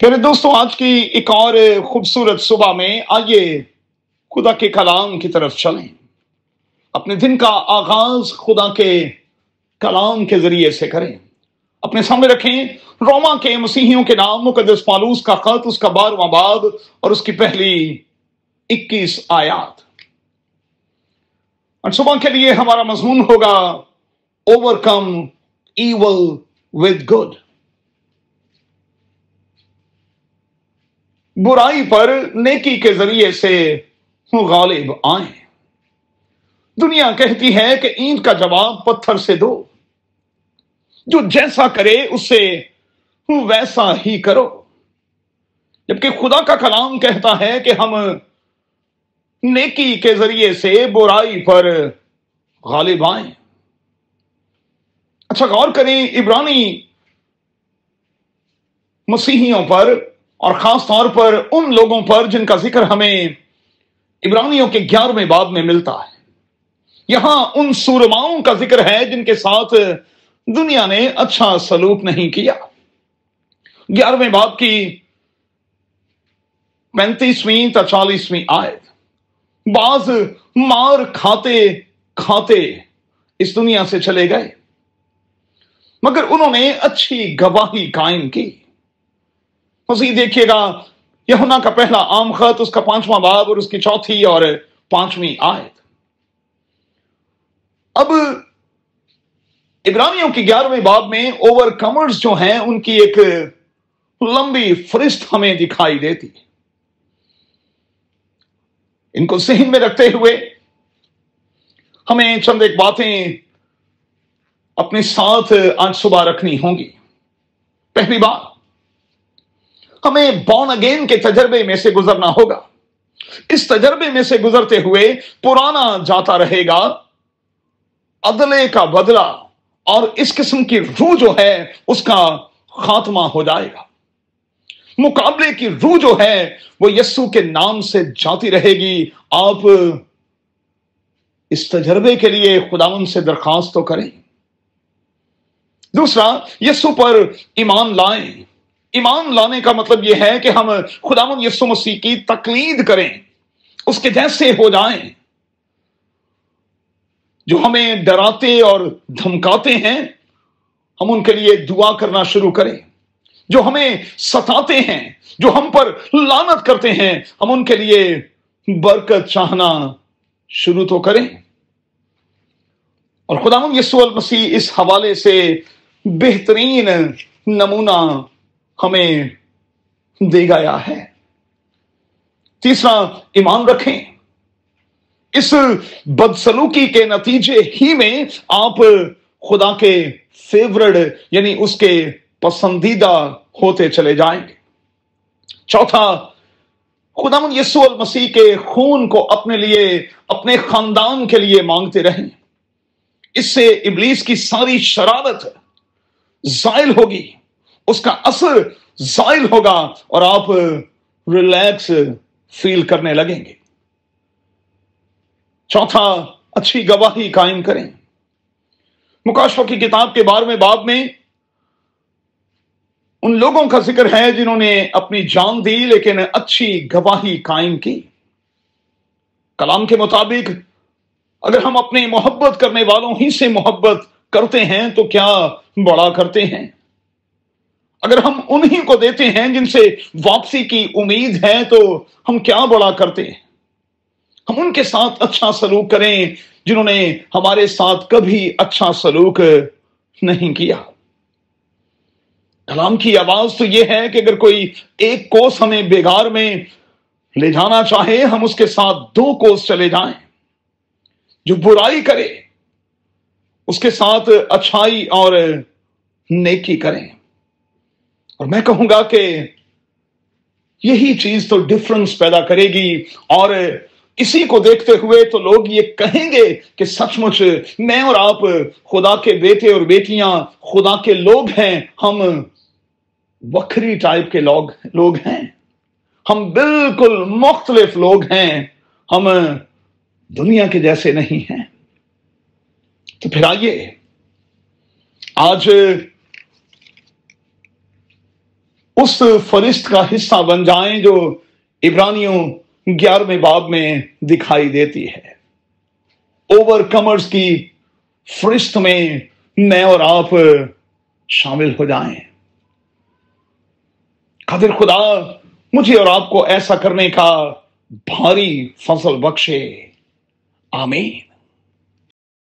پھر دوستوں آج کی ایک اور خوبصورت صبح میں آئیے خدا کے کلام کی طرف چلیں۔ اپنے دن کا آغاز خدا کے کلام کے ذریعے سے کریں۔ اپنے سامنے رکھیں روما کے مسیحیوں کے نام، مقدس پالوس کا خط، اس کا بارواں باب اور اس کی پہلی اکیس آیات۔ اور صبح کے لیے ہمارا مضمون ہوگا overcome evil with good برائی پر نیکی کے ذریعے سے غالب آئیں۔ دنیا کہتی ہے کہ اینٹ کا جواب پتھر سے دو۔ جو جیسا کرے اس سے ویسا ہی کرو۔ جبکہ خدا کا کلام کہتا ہے کہ ہم نیکی کے ذریعے سے برائی پر غالب آئیں۔ اچھا غور کریں، عبرانی مسیحیوں پر اور خاص طور پر ان لوگوں پر جن کا ذکر ہمیں عبرانیوں کے گیارہویں باب میں ملتا ہے۔ یہاں ان سورماؤں کا ذکر ہے جن کے ساتھ دنیا نے اچھا سلوک نہیں کیا۔ گیارہویں باب کی پینتیسویں تا چالیسویں آئے بعض مار کھاتے کھاتے اس دنیا سے چلے گئے۔ مگر انہوں نے اچھی گواہی قائم کی۔ مزید دیکھیے گا، یہونا کا پہلا عام خط، اس کا پانچواں باب اور اس کی چوتھی اور پانچویں آیت۔ اب ابراہیوں کی گیارہویں باب میں اوور کمرز جو ہیں، ان کی ایک لمبی فرست ہمیں دکھائی دیتی ان کو ذہن میں رکھتے ہوئے ہمیں چند ایک باتیں اپنے ساتھ آج صبح رکھنی ہوں گی۔ پہلی بات ہمیں بون اگین کے تجربے میں سے گزرنا ہوگا۔ اس تجربے میں سے گزرتے ہوئے پرانا جاتا رہے گا۔ عدلے کا بدلہ اور اس قسم کی روح جو ہے اس کا خاتمہ ہو جائے گا۔ مقابلے کی روح جو ہے وہ یسو کے نام سے جاتی رہے گی۔ آپ اس تجربے کے لیے خداون سے درخواست تو کریں۔ دوسرا یسو پر ایمان لائیں۔ ایمان لانے کا مطلب یہ ہے کہ ہم خدا یسو مسیح کی تقلید کریں، اس کے جیسے ہو جائیں۔ جو ہمیں ڈراتے اور دھمکاتے ہیں، ہم ان کے لیے دعا کرنا شروع کریں۔ جو ہمیں ستاتے ہیں، جو ہم پر لانت کرتے ہیں، ہم ان کے لیے برکت چاہنا شروع تو کریں۔ اور خدا یسو المسیح اس حوالے سے بہترین نمونہ ہمیں دے گیا ہے۔ تیسرا، ایمان رکھیں۔ اس بدسلوکی کے نتیجے ہی میں آپ خدا کے فیورڈ یعنی اس کے پسندیدہ ہوتے چلے جائیں گے۔ چوتھا خدا یسو المسیح کے خون کو اپنے لیے، اپنے خاندان کے لیے مانگتے رہیں۔ اس سے ابلیس کی ساری شرارت زائل ہوگی۔ اس کا اثر زائل ہوگا اور آپ ریلیکس فیل کرنے لگیں گے۔ چوتھا، اچھی گواہی قائم کریں۔ مکاشفہ کی کتاب کے بارہویں باب میں ان لوگوں کا ذکر ہے جنہوں نے اپنی جان دی لیکن اچھی گواہی قائم کی۔ کلام کے مطابق، اگر ہم اپنے محبت کرنے والوں ہی سے محبت کرتے ہیں تو کیا بڑا کرتے ہیں؟ اگر ہم انہی کو دیتے ہیں جن سے واپسی کی امید ہے تو ہم کیا بڑا کرتے ہیں؟ ہم ان کے ساتھ اچھا سلوک کریں جنہوں نے ہمارے ساتھ کبھی اچھا سلوک نہیں کیا۔ کلام کی آواز تو یہ ہے کہ اگر کوئی ایک کوس ہمیں بیگار میں لے جانا چاہے، ہم اس کے ساتھ دو کوس چلے جائیں۔ جو برائی کرے، اس کے ساتھ اچھائی اور نیکی کریں۔ اور میں کہوں گا کہ یہی چیز تو ڈفرنس پیدا کرے گی اور اسی کو دیکھتے ہوئے تو لوگ یہ کہیں گے کہ سچ مچ میں اور آپ خدا کے بیٹے اور بیٹیاں خدا کے لوگ ہیں، ہم وکری ٹائپ کے لوگ لوگ ہیں۔ ہم بالکل مختلف لوگ ہیں۔ ہم دنیا کے جیسے نہیں ہیں۔ تو پھر آئیے، آج اس فرشت کا حصہ بن جائیں جو عبرانیوں گیارہویں باب میں دکھائی دیتی ہے۔ اوور کمرز کی فرشت میں میں اور آپ شامل ہو جائیں۔ قدر خدا، مجھے اور آپ کو ایسا کرنے کا بھاری فصل بخشے۔ آمین۔